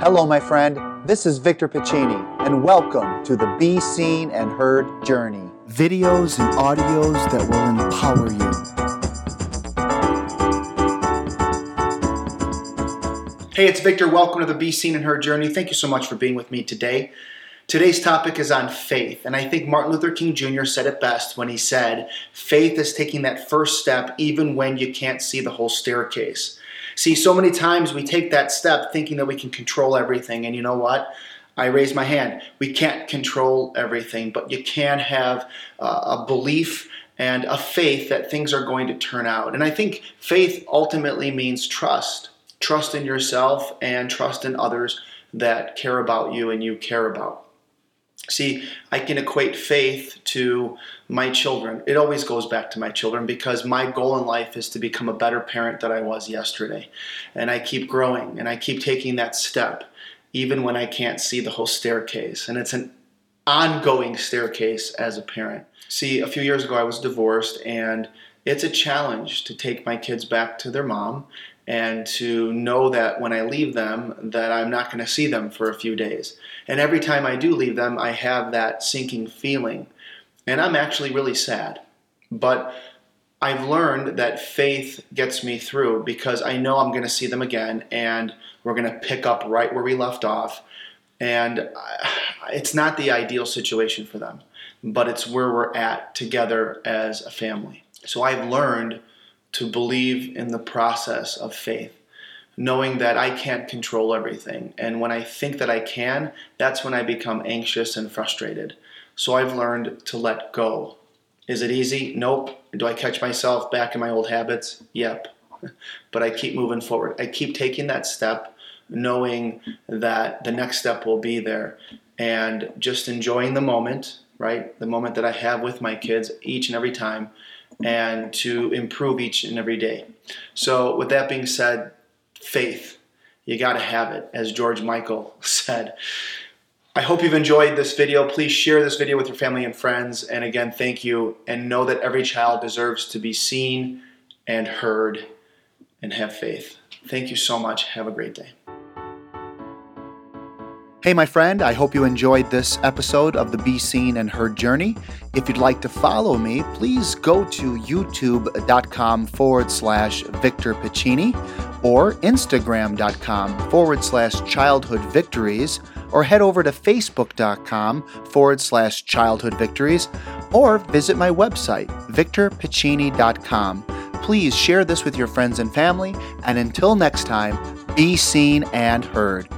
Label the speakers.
Speaker 1: Hello, my friend. This is Victor Pacini, and welcome to the Be Seen and Heard journey.
Speaker 2: Videos and audios that will empower
Speaker 3: you. Hey, it's Victor. Welcome to the Be Seen and Heard journey. Thank you so much for being with me today. Today's topic is on faith, and I think Martin Luther King Jr. said it best when he said, Faith is taking that first step even when you can't see the whole staircase. See, so many times we take that step thinking that we can control everything. And you know what? I raise my hand. We can't control everything, but you can have uh, a belief and a faith that things are going to turn out. And I think faith ultimately means trust trust in yourself and trust in others that care about you and you care about. See, I can equate faith to my children. It always goes back to my children because my goal in life is to become a better parent than I was yesterday. And I keep growing and I keep taking that step even when I can't see the whole staircase. And it's an ongoing staircase as a parent. See, a few years ago I was divorced and it's a challenge to take my kids back to their mom and to know that when I leave them that I'm not going to see them for a few days. And every time I do leave them, I have that sinking feeling. And I'm actually really sad. But I've learned that faith gets me through because I know I'm going to see them again and we're going to pick up right where we left off. And it's not the ideal situation for them, but it's where we're at together as a family. So I've learned to believe in the process of faith, knowing that I can't control everything. And when I think that I can, that's when I become anxious and frustrated. So I've learned to let go. Is it easy? Nope. Do I catch myself back in my old habits? Yep. But I keep moving forward. I keep taking that step, knowing that the next step will be there, and just enjoying the moment, right? The moment that I have with my kids each and every time and to improve each and every day. So, with that being said, faith, you got to have it, as George Michael said. I hope you've enjoyed this video. Please share this video with your family and friends. And again, thank you. And know that every child deserves to be seen and heard and have faith. Thank you so much. Have a great day.
Speaker 1: Hey, my friend, I hope you enjoyed this episode of the Be Seen and Heard Journey. If you'd like to follow me, please go to youtube.com forward slash Victor Pacini or instagram.com forward slash childhood victories or head over to facebook.com forward slash childhood victories or visit my website, victorpacini.com. Please share this with your friends and family, and until next time, be seen and heard.